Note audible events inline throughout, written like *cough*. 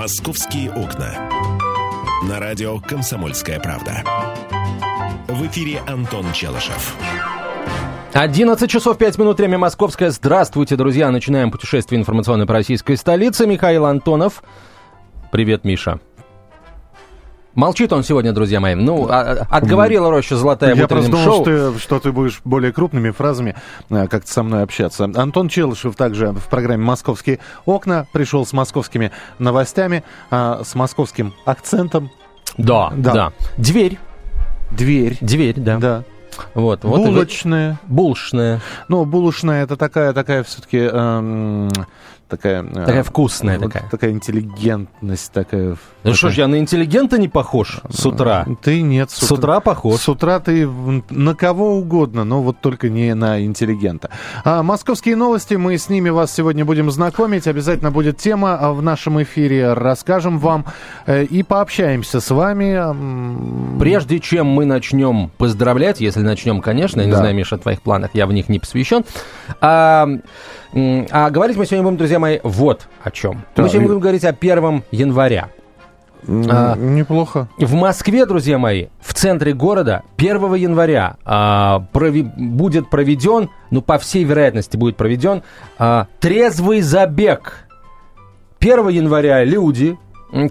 «Московские окна». На радио «Комсомольская правда». В эфире Антон Челышев. 11 часов 5 минут, время московское. Здравствуйте, друзья. Начинаем путешествие информационной по российской столице. Михаил Антонов. Привет, Миша. Молчит он сегодня, друзья мои. Ну, а, а, отговорила Роща Золотая Я в утреннем просто думал, шоу. что, ты- что ты будешь более крупными фразами э, как-то со мной общаться. Антон Челышев также в программе «Московские окна» пришел с московскими новостями, а, с московским акцентом. Да, да, Да. Дверь, Дверь. дверь, да. Да. Вот, вот. и вы- Булочная. Булочная. Ну, булочная это такая, такая все-таки такая... э, Такая вкусная вот такая. Такая интеллигентность такая. Ну что ж, я на интеллигента не похож с утра. Ты нет. С утра похож. С утра ты на кого угодно, но вот только не на интеллигента. А, московские новости, мы с ними вас сегодня будем знакомить. Обязательно будет тема а, в нашем эфире. Расскажем вам э, и пообщаемся с вами. Прежде чем мы начнем поздравлять, если начнем, конечно, я не Да. знаю, Миша, о твоих планах, я в них не посвящен. А, а говорить мы сегодня будем, друзья мои, вот о чем. Да, мы сегодня и- будем говорить о 1 января. а, Неплохо. В Москве, друзья мои, в центре города 1 января а, прови- будет проведен, ну, по всей вероятности будет проведен а, трезвый забег. 1 января люди,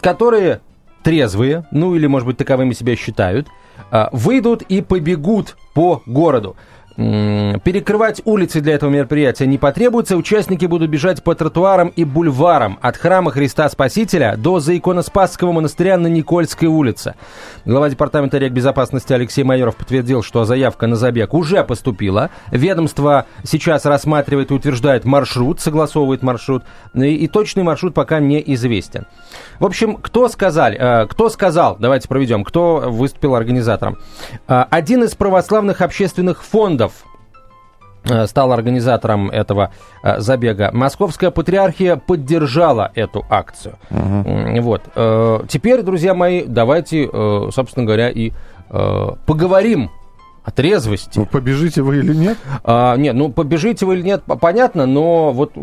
которые трезвые, ну или, может быть, таковыми себя считают, а, выйдут и побегут по городу. Перекрывать улицы для этого мероприятия не потребуется. Участники будут бежать по тротуарам и бульварам от храма Христа Спасителя до Заиконоспасского монастыря на Никольской улице. Глава департамента регбезопасности Алексей Майоров подтвердил, что заявка на забег уже поступила. Ведомство сейчас рассматривает и утверждает маршрут, согласовывает маршрут, и, и точный маршрут пока не известен. В общем, кто сказал, э, кто сказал, давайте проведем, кто выступил организатором. Э, один из православных общественных фондов стал организатором этого э, забега. Московская патриархия поддержала эту акцию. М, Вот. Э, Теперь, друзья мои, давайте, э, собственно говоря, и э, поговорим о трезвости. Ну, побежите вы или нет? А, нет, ну побежите вы или нет, понятно, но вот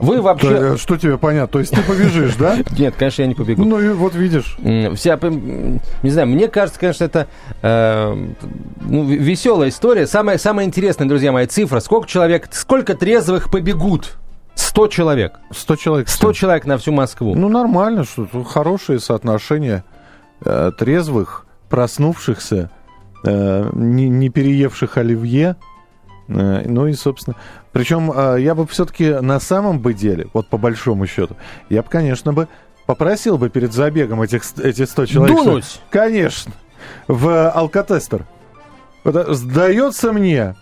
вы вообще... Э, Что тебе понятно? То есть ты побежишь, да? *laughs* Нет, конечно, я не побегу. Ну и вот видишь. Вся, не знаю, мне кажется, конечно, это э, ну, веселая история. Самая, самая интересная, друзья мои, цифра. Сколько человек, сколько трезвых побегут? 100 человек. 100 человек. 100 человек на всю Москву. Ну, нормально, что тут хорошие соотношения э, трезвых, проснувшихся, э, не, не переевших оливье. Э, ну и, собственно... Причем э, я бы все-таки на самом бы деле, вот по большому счету, я бы, конечно, бы попросил бы перед забегом этих, эти 100 человек... что- Дунуть. Конечно. В алкотестер. Это Сдается мне,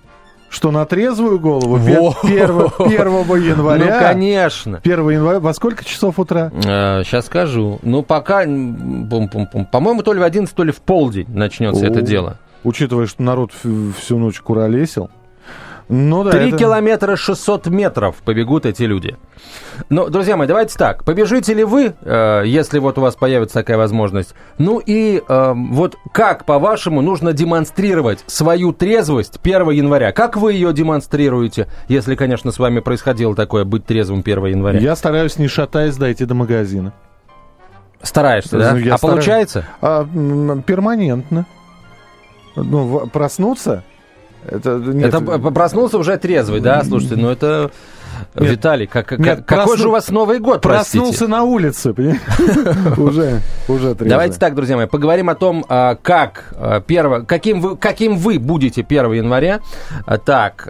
что на трезвую голову Во. 1 *laughs* января... Ну, конечно. 1 января, во сколько часов утра? сейчас скажу. Ну, пока, по-моему, то ли в 11, то ли в полдень начнется это дело. Учитывая, что народ всю ночь куролесил. Ну да, Три это- километра 600 метров побегут эти люди. Ну, друзья мои, давайте так. Побежите ли вы, э, если вот у вас появится такая возможность? Ну и э, вот как, по-вашему, нужно демонстрировать свою трезвость 1 января? Как вы ее демонстрируете, если, конечно, с вами происходило такое, быть трезвым 1 января? Я стараюсь, не шатаясь, дойти до магазина. Стараешься, да? Ну, я а стараюсь. получается? А, перманентно. Ну, проснуться... Это, нет, Это проснулся уже трезвый, да? Слушайте, ну это... Нет. Виталий, как, как- Нет, какой просну- же у вас Новый год, простите? проснулся на улице? *laughs* Уже, уже трезвый. Давайте так, друзья мои, поговорим о том, а, как а, перво- каким, вы, каким вы будете 1 января, А, так,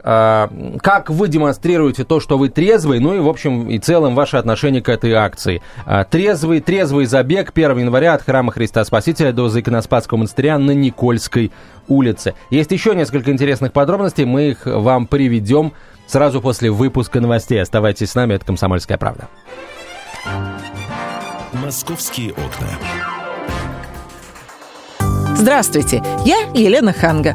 как вы демонстрируете то, что вы трезвый, ну и, в общем, и целом ваше отношение к этой акции. Трезвый, трезвый забег 1 января от храма Христа Спасителя до Заиконоспасского монастыря на Никольской улице. Есть еще несколько интересных подробностей, мы их вам приведем сразу после выпуска новостей. Оставайтесь с нами, это «Комсомольская правда». «Московские окна». Здравствуйте, я Елена Ханга.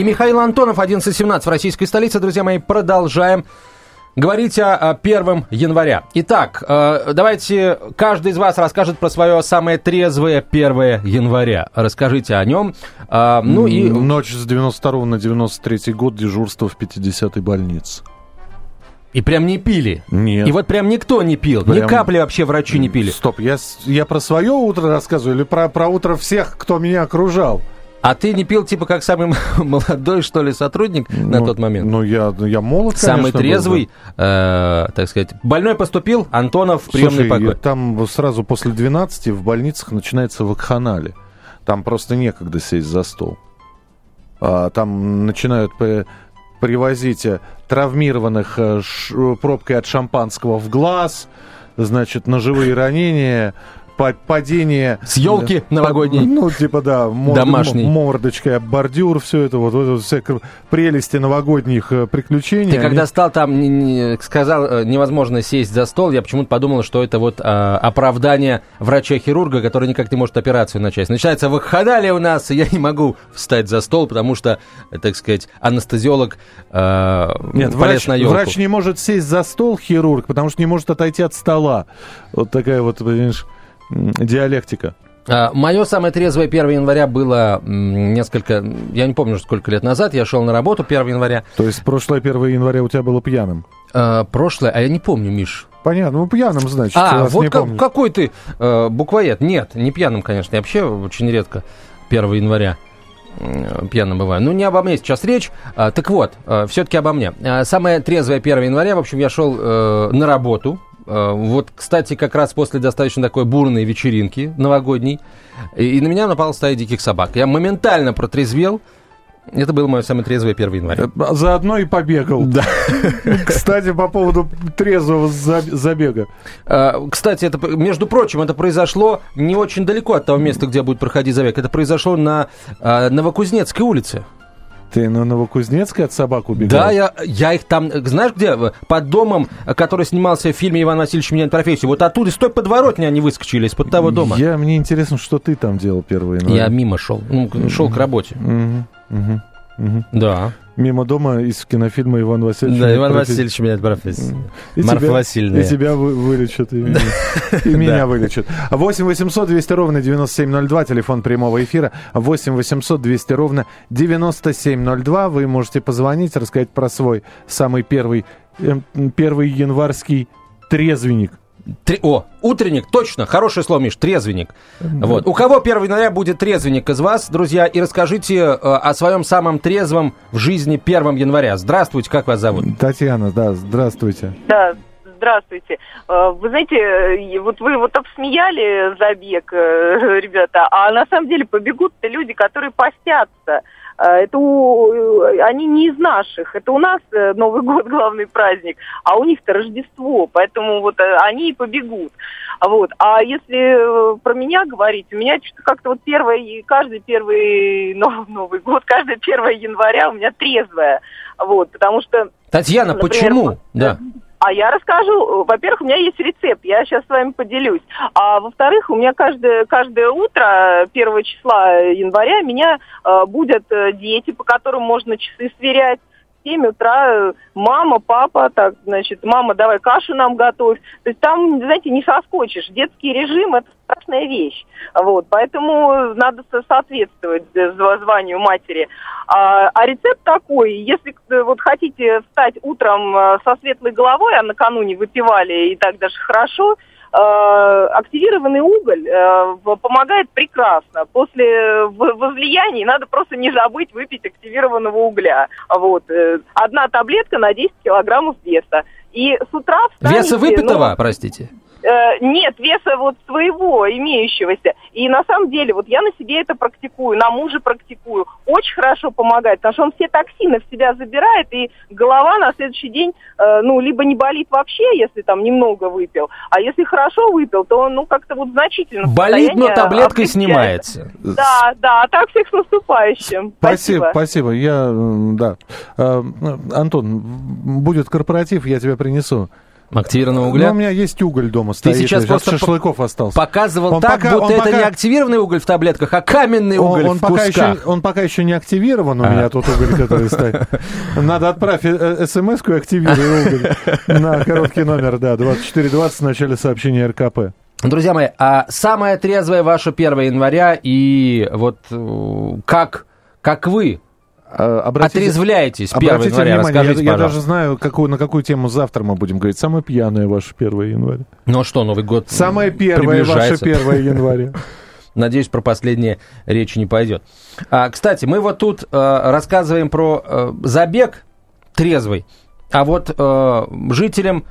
И Михаил Антонов, 11.17 в российской столице. Друзья мои, продолжаем говорить о 1 января. Итак, э, давайте каждый из вас расскажет про свое самое трезвое 1 января. Расскажите о нем. А, ну и... Ночь с 92 на 93 год дежурство в 50-й больнице. И прям не пили? Нет. И вот прям никто не пил? Прям... Ни капли вообще врачи не пили? Стоп, я, я про свое утро рассказываю или про, про утро всех, кто меня окружал? А ты не пил, типа, как самый *laughs* молодой, что ли, сотрудник ну, на тот момент? Ну, я, я молод, конечно, Самый трезвый, был, да. э, так сказать. Больной поступил, Антонов в приемный Слушай, покой. там сразу после 12 в больницах начинается вакханалия. Там просто некогда сесть за стол. А, там начинают привозить э, травмированных э, пробкой от шампанского в глаз, значит, ножевые ранения, падение... С елки новогодней. Ну, типа, да. Мор, Домашний. Мордочка, бордюр, все это, вот, вот все прелести новогодних э, приключений. Ты они... когда стал там, не, не, сказал, э, невозможно сесть за стол, я почему-то подумал, что это вот а, оправдание врача-хирурга, который никак не может операцию начать. Начинается выходали у нас, и я не могу встать за стол, потому что, так сказать, анестезиолог а, Нет, врач, на елку. врач не может сесть за стол, хирург, потому что не может отойти от стола. Вот такая вот, понимаешь диалектика? А, Мое самое трезвое 1 января было несколько, я не помню, сколько лет назад, я шел на работу 1 января. То есть прошлое 1 января у тебя было пьяным? А, прошлое, а я не помню, Миш. Понятно, ну пьяным, значит. А, вот как, какой ты э, буквоед. Нет, не пьяным, конечно, я вообще очень редко 1 января пьяным бываю. Ну, не обо мне сейчас речь. А, так вот, э, все-таки обо мне. А, самое трезвое 1 января, в общем, я шел э, на работу, вот, кстати, как раз после достаточно такой бурной вечеринки новогодней, и на меня напала стая диких собак. Я моментально протрезвел, это было мое самое трезвое 1 января. Э, заодно и побегал. Да. *laughs* Кстати, по поводу трезвого забега. Э, кстати, это, между прочим, это произошло не очень далеко от того места, где будет проходить забег. Это произошло на Новокузнецкой улице. Ты на Новокузнецкой от собак убегал? Да, я, я их там, знаешь где? Под домом, который снимался в фильме «Иван Васильевич меняет профессию». Вот оттуда, из той подворотни они выскочили, из-под того дома. Я, мне интересно, что ты там делал 1 января. Я мимо шел, ну, шел к работе. Угу, угу. Да мимо дома из кинофильма Иван Васильевич. Да, Иван профессию. Васильевич меняет профессию. И Марфа тебя, Васильевна. И тебя вы, вылечат, и, меня, и меня вылечат. 8 800 200 ровно 9702, телефон прямого эфира. 8 800 200 ровно 9702. Вы можете позвонить, рассказать про свой самый первый, э, первый январский трезвенник. Три... О, утренник, точно, хорошее слово, Миш, трезвенник. Да. Вот. У кого 1 января будет трезвенник из вас, друзья, и расскажите э, о своем самом трезвом в жизни 1 января. Здравствуйте, как вас зовут? Татьяна, да, здравствуйте. Да, здравствуйте. Э, вы знаете, э, вот вы вот обсмеяли забег, э, *laughs* ребята, а на самом деле побегут-то люди, которые постятся. А, это у, э, они не из наших. Это у нас э, Новый год *laughs* главный праздник, а у них-то Рождество, поэтому вот э, они и побегут. Вот. А если про меня говорить, у меня что-то как-то вот первый, каждый первый *laughs* Новый год, каждое 1 января у меня трезвое. Вот, потому что... Татьяна, например, почему? Да. А я расскажу, во-первых, у меня есть рецепт, я сейчас с вами поделюсь. А во-вторых, у меня каждое, каждое утро, 1 числа января, меня э, будут э, дети, по которым можно часы сверять. 7 утра мама, папа, так, значит, мама, давай кашу нам готовь. То есть там, знаете, не соскочишь. Детский режим – это страшная вещь. Вот, поэтому надо соответствовать званию матери. А, а рецепт такой, если э, вот хотите встать утром э, со светлой головой, а накануне выпивали и так даже хорошо – Э, активированный уголь э, помогает прекрасно. После возлияний надо просто не забыть выпить активированного угля. Вот. Э, одна таблетка на 10 килограммов веса. И с утра встанете... Веса выпитого, ну, простите? Э, нет веса вот своего имеющегося. И на самом деле, вот я на себе это практикую, на муже практикую. Очень хорошо помогает, потому что он все токсины в себя забирает, и голова на следующий день, э, ну, либо не болит вообще, если там немного выпил, а если хорошо выпил, то он, ну, как-то вот значительно... Болит, но таблеткой снимается. Да, да, а так всех с наступающим. Спасибо, спасибо. Я, да. Э, Антон, будет корпоратив, я тебя принесу. Активированного Ну, угля? у меня есть уголь дома стоит. сейчас лежит, просто шашлыков остался. Показывал Он так, пока- будто он это пока- не активированный уголь в таблетках, а каменный Он, уголь он в пока еще, кусках. он пока еще не активирован у А. меня тот уголь, который стоит. *laughs* Надо отправить смс-ку и активируй уголь на короткий номер, да, 2420 в начале сообщения РКП. Друзья мои, а самое трезвое ваше 1 января и вот э, как, как вы Обратите, отрезвляетесь 1 обратите января? внимание, Расскажите, я, я даже знаю, какую, на какую тему завтра мы будем говорить. Самое пьяное ваше 1 января. Ну а что, Новый год Самое первое ваше приближается. 1 января. *laughs* Надеюсь, про последнее речи не пойдет. А, кстати, мы вот тут э, рассказываем про э, забег трезвый, а вот э, жителям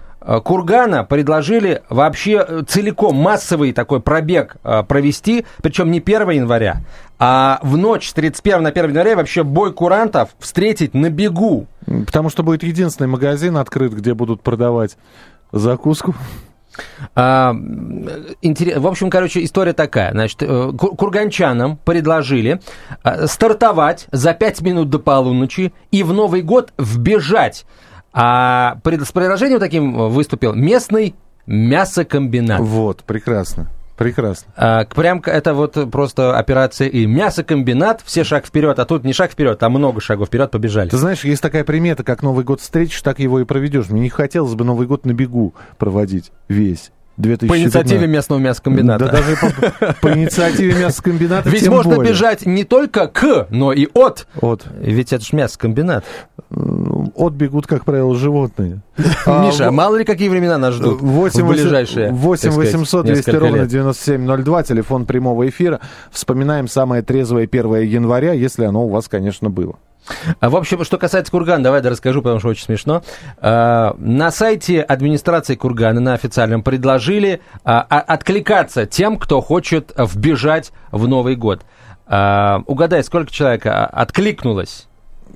Кургана предложили вообще э, целиком массовый такой пробег провести, причем не 1 января, а в ночь с 31 на 1 января вообще бой курантов встретить на бегу. Потому что будет единственный магазин открыт, где будут продавать закуску. А, интерес- В общем, короче, история такая. Значит, э, ку- курганчанам предложили э, стартовать за 5 минут до полуночи и в Новый год вбежать. А с предложением таким выступил местный мясокомбинат. Вот, прекрасно. Прекрасно. А, прям это вот просто операция и мясокомбинат, все шаг вперед, а тут не шаг вперед, а много шагов вперед побежали. Ты знаешь, есть такая примета, как Новый год встретишь, так его и проведешь. Мне не хотелось бы Новый год на бегу проводить весь. 2015. По инициативе местного мясокомбината. Да даже по, по инициативе мясокомбината Ведь можно более. бежать не только к, но и от. От, Ведь это ж мясокомбинат. от бегут, как правило, животные. *laughs* А, Миша, во- мало ли какие времена нас ждут 8 в ближайшие 8 так сказать, 800 200 несколько ровно лет. 9702, телефон прямого эфира. Вспоминаем самое трезвое 1 января, если оно у вас, конечно, было. А, В общем, что касается Кургана, давай я расскажу, потому что очень смешно. А, На сайте администрации Кургана, на официальном, предложили а, откликаться тем, кто хочет вбежать в Новый год. Угадай, сколько человек откликнулось?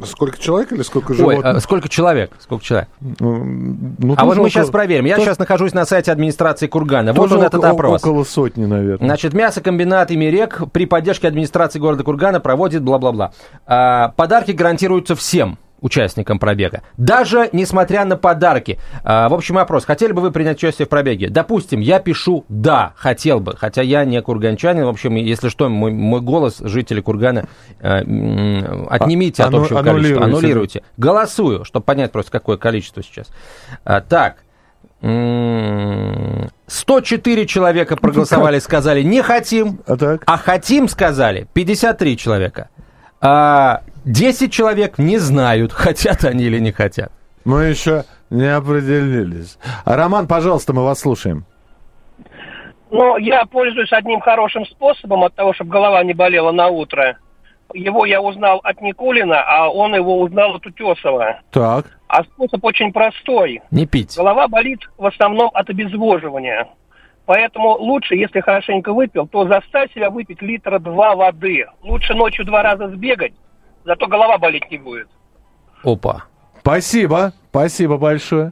Сколько человек или сколько Ой, а, сколько человек? Сколько человек? Ну, А вот мы сейчас проверим. Я тоже- сейчас нахожусь на сайте администрации Кургана. Вот тоже он этот опрос. Около сотни, наверное. Значит, мясокомбинат Имерек при поддержке администрации города Кургана проводит бла-бла-бла. А, подарки гарантируются всем участникам пробега. Даже несмотря на подарки. А, в общем, опрос. Хотели бы вы принять участие в пробеге? Допустим, я пишу «да», хотел бы. Хотя я не курганчанин. В общем, если что, мой, мой голос жители Кургана э, отнимите А- от анну- общего аннулируйте, количества. Аннулируйте. Голосую, чтобы понять просто, какое количество сейчас. А, так. М, 104 человека проголосовали, сказали «не хотим», А так? а «хотим» сказали 53 человека. А 10 человек не знают, хотят они или не хотят. Мы еще не определились. Роман, пожалуйста, мы вас слушаем. Но я пользуюсь одним хорошим способом от того, чтобы голова не болела на утро. Его я узнал от Никулина, а он его узнал от Утесова. Так. А способ очень простой. Не пить. Голова болит в основном от обезвоживания. Поэтому лучше, если хорошенько выпил, то заставь себя выпить литра два воды. Лучше ночью два раза сбегать, зато голова болеть не будет. Опа. Спасибо. Спасибо большое.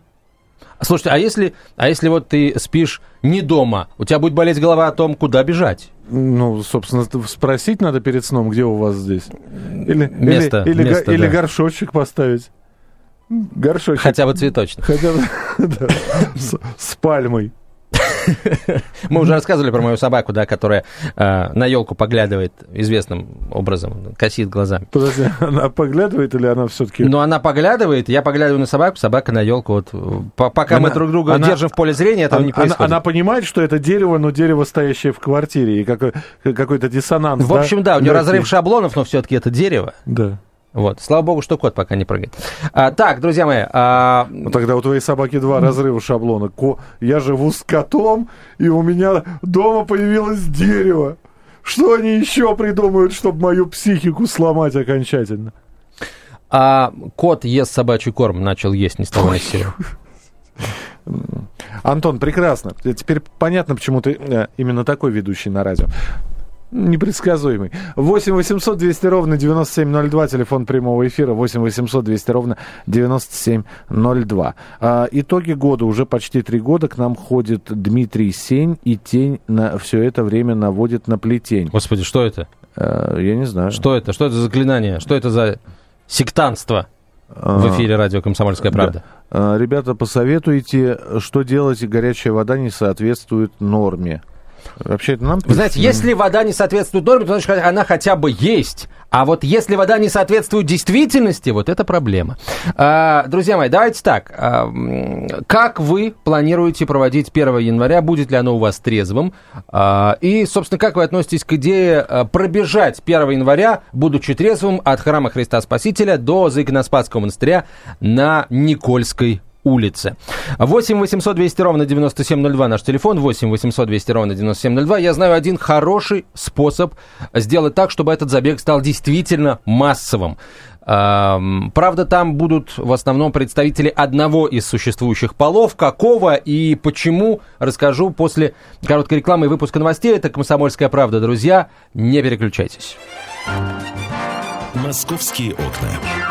Слушайте, а если, а если вот ты спишь не дома, у тебя будет болеть голова о том, куда бежать? Ну, собственно, спросить надо перед сном, где у вас здесь. Или, Место, или, или, место, го- или да. горшочек поставить. Горшочек. Хотя бы цветочных. Хотя бы *laughs* да, с, с пальмой. Мы уже рассказывали про мою собаку, да, которая э, на елку поглядывает известным образом, косит глазами. Подожди, *laughs* она поглядывает или она все-таки... Но она поглядывает, я поглядываю на собаку, собака на елку. Вот, по- пока мы друг друга держим в поле зрения, этого Она, не происходит. она понимает, что это дерево, но дерево, стоящее в квартире, и какой, какой-то диссонанс. В общем, да, у нее разрыв шаблонов, но все-таки это дерево. Да. Вот. Слава богу, что кот пока не прыгает. А, так, друзья мои, а, Ну, тогда у твоей собаки два разрыва шаблона. Ко... Я живу с котом, и у меня дома появилось дерево. Что они еще придумают, чтобы мою психику сломать окончательно? а кот ест собачий корм, начал есть ни с того ни с сего. Антон, прекрасно. Теперь понятно, почему ты э, именно такой ведущий на радио. Непредсказуемый. 8 800 200 ровно 9702, телефон прямого эфира. 8 800 200 ровно 9702. А, итоги года. Уже почти три года к нам ходит Дмитрий Сень, и тень на все это время наводит на плетень. Господи, что это? Э, я не знаю. Что это? Что это за заклинание? Что это за сектантство? в эфире радио «Комсомольская правда». Да. Ребята, посоветуйте, что делать, и горячая вода не соответствует норме. Вообще, это нам... Вы знаете, если вода не соответствует норме, то значит, она хотя бы есть. А вот если вода не соответствует действительности, вот это проблема. А, друзья мои, давайте так. А, как вы планируете проводить 1 января? Будет ли оно у вас трезвым? А, и, собственно, как вы относитесь к идее а, пробежать 1 января, будучи трезвым, от храма Христа Спасителя до Заиконоспасского монастыря на Никольской улице. 8 800 200 ровно 9702 наш телефон, 8 800 200 ровно 9702. Я знаю один хороший способ сделать так, чтобы этот забег стал действительно массовым. Правда, там будут в основном представители одного из существующих полов. Какого и почему, расскажу после короткой рекламы и выпуска новостей. Это «Комсомольская правда», друзья. Не переключайтесь. «Московские окна».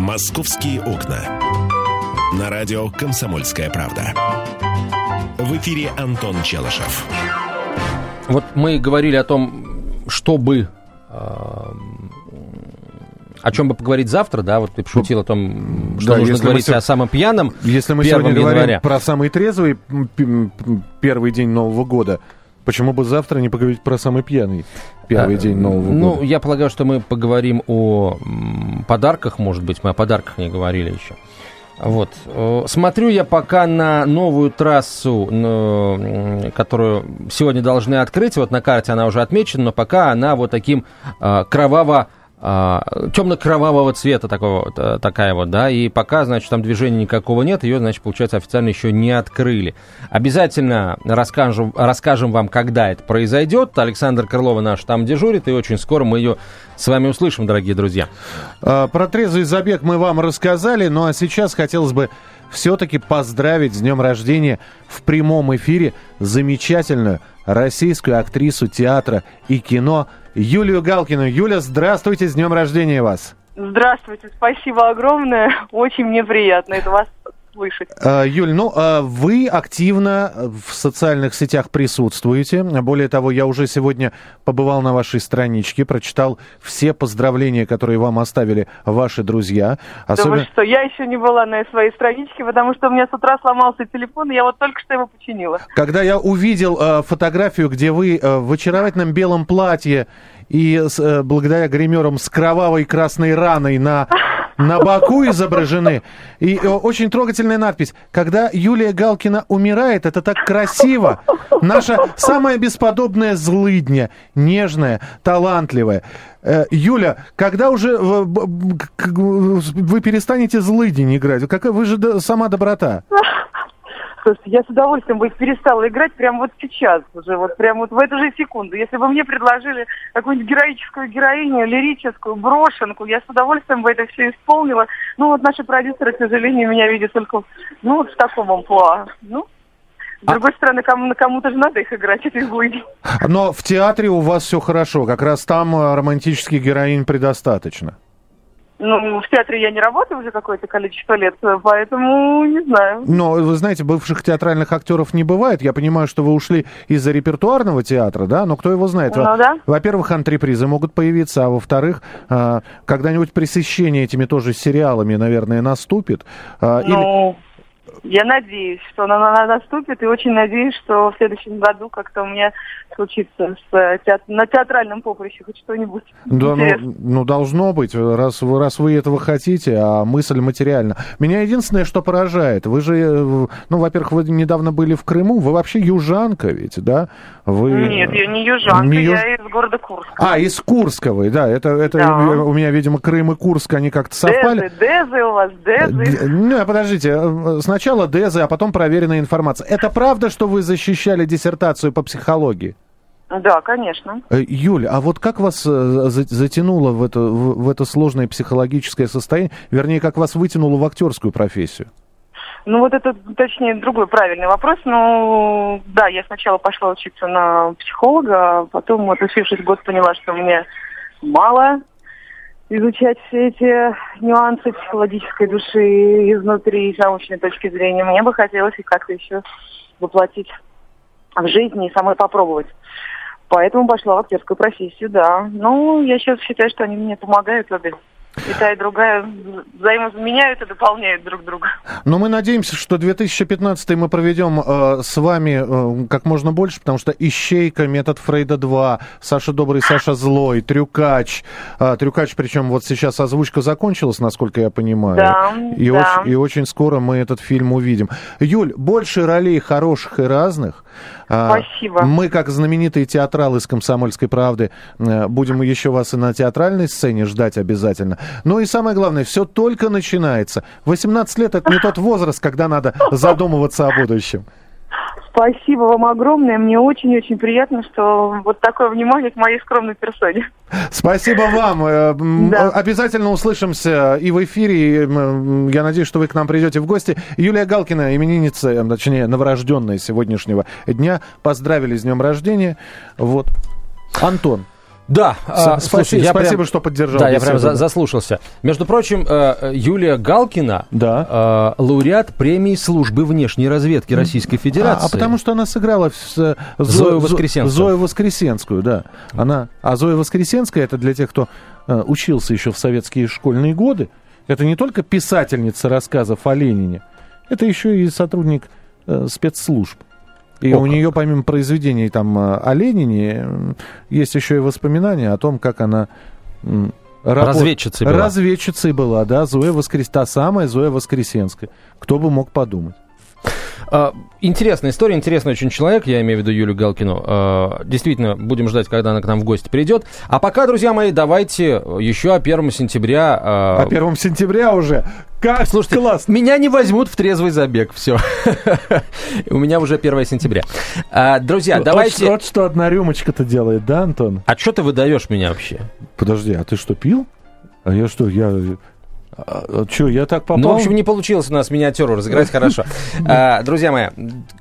«Московские окна». На радио «Комсомольская правда». В эфире Антон Челышев. Вот мы говорили о том, чтобы э, о чем бы поговорить завтра, да, вот ты пошутил о том, что да, нужно говорить се... о самом пьяном. Если мы сегодня января. говорим про самый трезвый первый день Нового года, почему бы завтра не поговорить про самый пьяный первый а, день Нового ну, года? Ну, я полагаю, что мы поговорим о подарках, может быть, мы о подарках не говорили еще. Вот. Э, смотрю я пока на новую трассу, которую сегодня должны открыть. Вот на карте она уже отмечена, но пока она вот таким э, кроваво темно-кровавого цвета такого, э, такая вот, да, и пока, значит, там движения никакого нет, ее, значит, получается, официально еще не открыли. Обязательно расскажем, расскажем вам, когда это произойдет. Александр Крылова наш там дежурит, и очень скоро мы ее с вами услышим, дорогие друзья. А, про трезвый забег мы вам рассказали, ну а сейчас хотелось бы все-таки поздравить с днем рождения в прямом эфире замечательную российскую актрису театра и кино Юлию Галкину. Юля, здравствуйте, с днем рождения вас! Здравствуйте, спасибо огромное. Очень мне приятно это вас слышать. А, Юль, ну, а вы активно в социальных сетях присутствуете. Более того, я уже сегодня побывал на вашей страничке, прочитал все поздравления, которые вам оставили ваши друзья. Особенно... Да вы что, я еще не была на своей страничке, потому что у меня с утра сломался телефон, и я вот только что его починила. Когда я увидел э, фотографию, где вы э, в очаровательном белом платье и с, э, благодаря гримерам с кровавой красной раной на *laughs* на боку изображены. И э, очень трогательная надпись. Когда Юлия Галкина умирает, это так красиво. Наша самая бесподобная злыдня, нежная, талантливая. Э, Юля, когда уже вы перестанете злыдень играть? Вы же сама доброта. Слушайте, я с удовольствием бы перестала играть прямо вот сейчас уже, вот прямо вот в эту же секунду. Если бы мне предложили какую-нибудь героическую героиню, лирическую, брошенку, я с удовольствием бы это все исполнила. Ну вот наши продюсеры, к сожалению, меня видят только ну, вот в таком амплуа. Ну, с а другой стороны, кому, кому-то же надо их играть, эти злые. Но в театре у вас все хорошо, как раз там романтических героинь предостаточно. Ну, в театре я не работаю уже какое-то количество лет, поэтому не знаю. Но, вы знаете, бывших театральных актеров не бывает. Я понимаю, что вы ушли из-за репертуарного театра, да? Но кто его знает? Ну, да. Во-первых, антрепризы могут появиться, а во-вторых, а, когда-нибудь пресыщение этими тоже сериалами, наверное, наступит. А, ну... Или... Я надеюсь, что она наступит, и очень надеюсь, что в следующем году как-то у меня случится с э, театр... на театральном поприще хоть что-нибудь. Да, ну, ну, должно быть, раз вы, раз вы этого хотите, а мысль материальна. Меня единственное, что поражает, вы же, э, ну, во-первых, вы недавно были в Крыму, вы вообще южанка ведь, да? Вы... Нет, я не южанка, не юж... я из города Курска. А, из Курска вы, да, это, это да. у меня, видимо, Крым и Курск, они как-то совпали. Дезы, Дезы у вас, Дезы. Не, подождите, э, сначала Дезы, а потом проверенная информация. Это правда, что вы защищали диссертацию по психологии? Да, конечно. Э, Юль, а вот как вас э, за- затянуло в это, в, это сложное психологическое состояние, вернее, как вас вытянуло в актерскую профессию? Ну вот это, точнее, другой правильный вопрос. Ну, да, я сначала пошла учиться на психолога, а потом, вот, учившись год, поняла, что мне мало изучать все эти нюансы психологической души изнутри, с научной точки зрения. Мне бы хотелось их как-то еще воплотить в жизни и самой попробовать. Поэтому пошла в актерскую профессию, да. Ну, я сейчас считаю, что они мне помогают обе. И та, и другая взаимозаменяют и дополняют друг друга. Но мы надеемся, что 2015 мы проведем э, с вами э, как можно больше, потому что «Ищейка», «Метод Фрейда 2», «Саша Добрый, Саша Злой», «Трюкач». Э, «Трюкач», причем вот сейчас озвучка закончилась, насколько я понимаю. Да, и, да. Очень, и очень скоро мы этот фильм увидим. Юль, больше ролей хороших и разных. А, Спасибо. Мы, как знаменитые театралы из «Комсомольской правды», э, будем еще вас и на театральной сцене ждать обязательно. Ну и самое главное, все только начинается. 18 лет – это не тот возраст, когда надо задумываться о будущем. Спасибо вам огромное. Мне очень-очень приятно, что вот такое внимание к моей скромной персоне. Спасибо вам. Э, Да. Обязательно услышимся и в эфире. и, Я надеюсь, что вы к нам придете в гости. Юлия Галкина, именинница, точнее, новорожденная сегодняшнего дня. Поздравили с днем рождения. Вот. Антон, Да, а, С- слушай, спасибо- я спасибо, прям- что поддержал Да, я прям за- заслушался. Между прочим, э, Юлия Галкина, Да. э, лауреат премии службы внешней разведки Российской Федерации. А, а потому что она сыграла с- Зо- Зою Зо- Воскресенскую. Зою Воскресенскую, да. Она, а Зоя Воскресенская, это для тех, кто э, учился еще в советские школьные годы, это не только писательница рассказов о Ленине, это еще и сотрудник спецслужб. И О, у нее, помимо произведений там э, о Ленине, есть еще и воспоминания о том, как она работ- Разведчицей была. Разведчицей была, да, Зоя Воскрес... та самая Зоя Воскресенская. Кто бы мог подумать. А, Интересная история, интересный очень человек, я имею в виду Юлию Галкину. А, Действительно, будем ждать, когда она к нам в гости придет. А пока, друзья мои, давайте еще о 1 сентября... а, А 1 сентября уже. Как Слушайте, классно. меня не возьмут в трезвый забег, все. *laughs* У меня уже 1 сентября. Друзья, давайте... Вот, что одна рюмочка-то делает, да, Антон? А что ты выдаешь меня вообще? Подожди, а ты что, пил? А я что, я... что, я так попал? Ну, в общем, не получилось у нас миниатюру разыграть *laughs* хорошо. А, Друзья мои,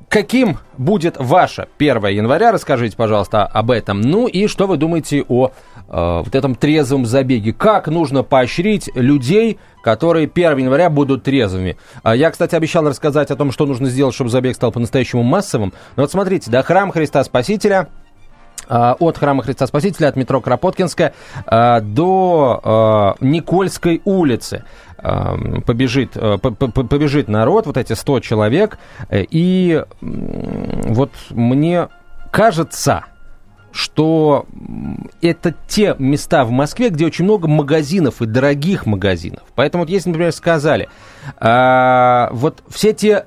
каким будет ваше 1 января? Расскажите, пожалуйста, об этом. Ну и что вы думаете о э, вот этом трезвом забеге? Как нужно поощрить людей, которые 1 января будут трезвыми? А Я, кстати, обещал рассказать о том, что нужно сделать, чтобы забег стал по-настоящему массовым. Но вот смотрите, да, храм Христа Спасителя а, от храма Христа Спасителя, от метро Кропоткинская а, до а, Никольской улицы а, побежит, а, побежит народ, вот эти 100 человек, и вот мне кажется, что это те места в Москве, где очень много магазинов и дорогих магазинов. Поэтому вот если, например, сказали, а, вот все те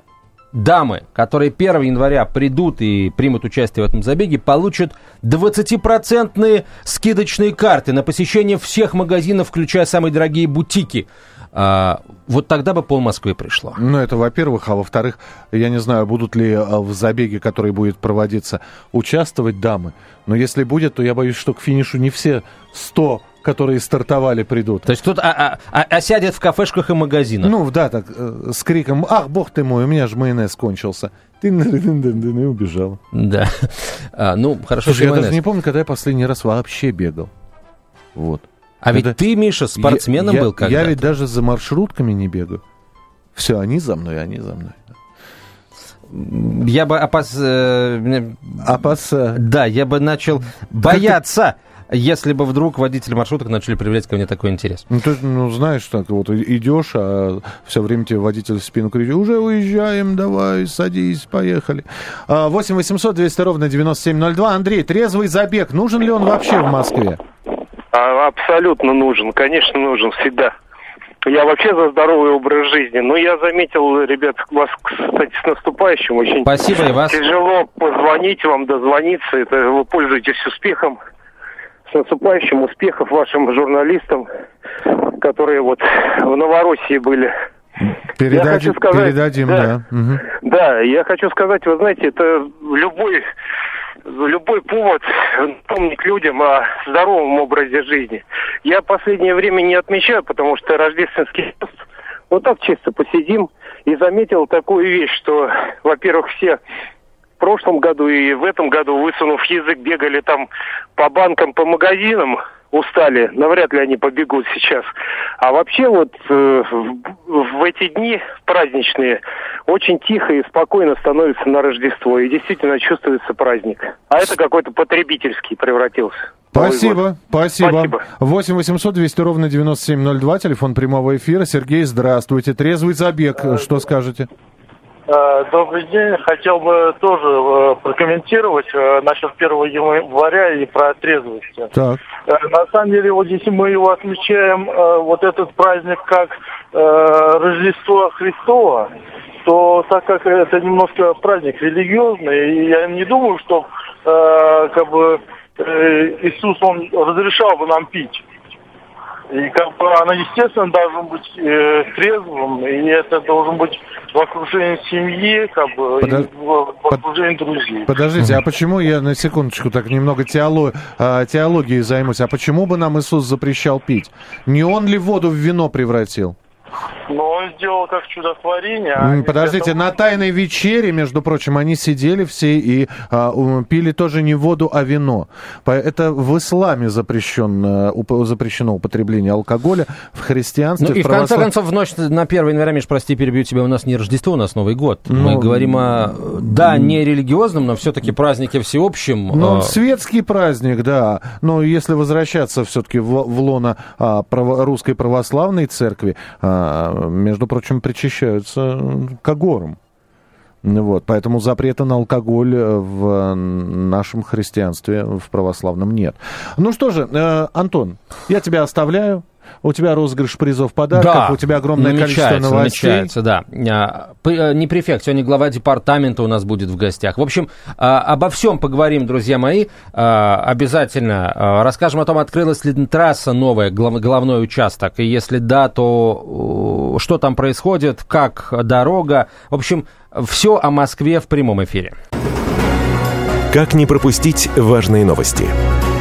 дамы, которые 1 января придут и примут участие в этом забеге, получат 20% скидочные карты на посещение всех магазинов, включая самые дорогие бутики. А, вот тогда бы пол Москвы пришло. Ну, это во-первых. А во-вторых, я не знаю, будут ли а, в забеге, который будет проводиться, участвовать дамы. Но если будет, то я боюсь, что к финишу не все 100, которые стартовали, придут. То есть кто-то а- а- а- осядет в кафешках и магазинах. Ну, да, так, э, с криком «Ах, бог ты мой, у меня же майонез кончился». Ты и убежал. Да. А, ну, хорошо, Слушай, я майонез. даже не помню, когда я последний раз вообще бегал. Вот. А ведь Это- ты, Миша, спортсменом я, был я, когда Я ведь даже за маршрутками не бегаю. Все, они за мной, они за мной. Я бы опас... э, мне- А пас... э, Да, я бы начал бояться, если бы вдруг водители маршруток начали проявлять ко мне такой интерес. Ну, ты, ну, знаешь, так вот идешь, а все время тебе водитель в спину кричит, уже уезжаем, давай, садись, поехали. А, 8 800 200 ровно 9702. Андрей, трезвый забег, нужен ли он вообще в Москве? А, абсолютно нужен, конечно, нужен всегда. Я вообще за здоровый образ жизни. Но я заметил, ребят, вас, кстати, с наступающим. Очень Спасибо и вас. тяжело позвонить вам, дозвониться. Это вы пользуетесь успехом. С наступающим успехов вашим журналистам, которые вот в Новороссии были. Передадим, хочу сказать, передадим да. да. Мгм. Да, я хочу сказать, вы знаете, это любой любой повод помнить людям о здоровом образе жизни. Я в последнее время не отмечаю, потому что рождественский пост, вот так чисто посидим, и заметил такую вещь, что, во-первых, все прошлом году и в этом году, высунув язык, бегали там по банкам, по магазинам, устали, навряд ли они побегут сейчас. А вообще вот э, в, в эти дни праздничные очень тихо и спокойно становится на Рождество, и действительно чувствуется праздник. А это какой-то потребительский превратился. Спасибо, спасибо. спасибо. 8 800 200 ровно 9702, телефон прямого эфира. Сергей, здравствуйте. Трезвый забег, что скажете? Э, добрый день. Хотел бы тоже э, прокомментировать э, насчет 1 января и про трезвость. Так. На самом деле, вот если мы его отмечаем, вот этот праздник как Рождество Христова, то так как это немножко праздник религиозный, я не думаю, что как бы Иисус, он разрешал бы нам пить. И как бы она, естественно, должен быть э, трезвым, и это должен быть в окружении семьи, как бы, Подо... и в, в окружении друзей. Подождите, а почему я на секундочку так немного теоло... а, теологией займусь? А почему бы нам Иисус запрещал пить? Не он ли воду в вино превратил? Но он сделал как чудотворение. А Подождите, это... на тайной вечере, между прочим, они сидели все и а, пили тоже не воду, а вино. Это в исламе запрещено, запрещено употребление алкоголя, в христианстве... Ну в и православ... в конце концов, в ночь на 1 января, Миш, прости, перебью тебя, у нас не Рождество, у нас Новый год. Ну, Мы говорим о, да, не религиозном, но все-таки празднике всеобщем. Ну, а... светский праздник, да. Но если возвращаться все-таки в, в лоно а, право, русской православной церкви, а, между прочим, причащаются к агорам. Вот, поэтому запрета на алкоголь в нашем христианстве, в православном нет. Ну что же, э, Антон, я тебя оставляю. У тебя розыгрыш призов подарков, да, у тебя огромное количество новостей. Намечается, да. А, э, не префект, сегодня глава департамента у нас будет в гостях. В общем, а, обо всем поговорим, друзья мои, а, обязательно. Расскажем о том, открылась ли трасса новая, головной участок, и если да, то что там происходит, как дорога. В общем, все о Москве в прямом эфире. Как не пропустить важные новости?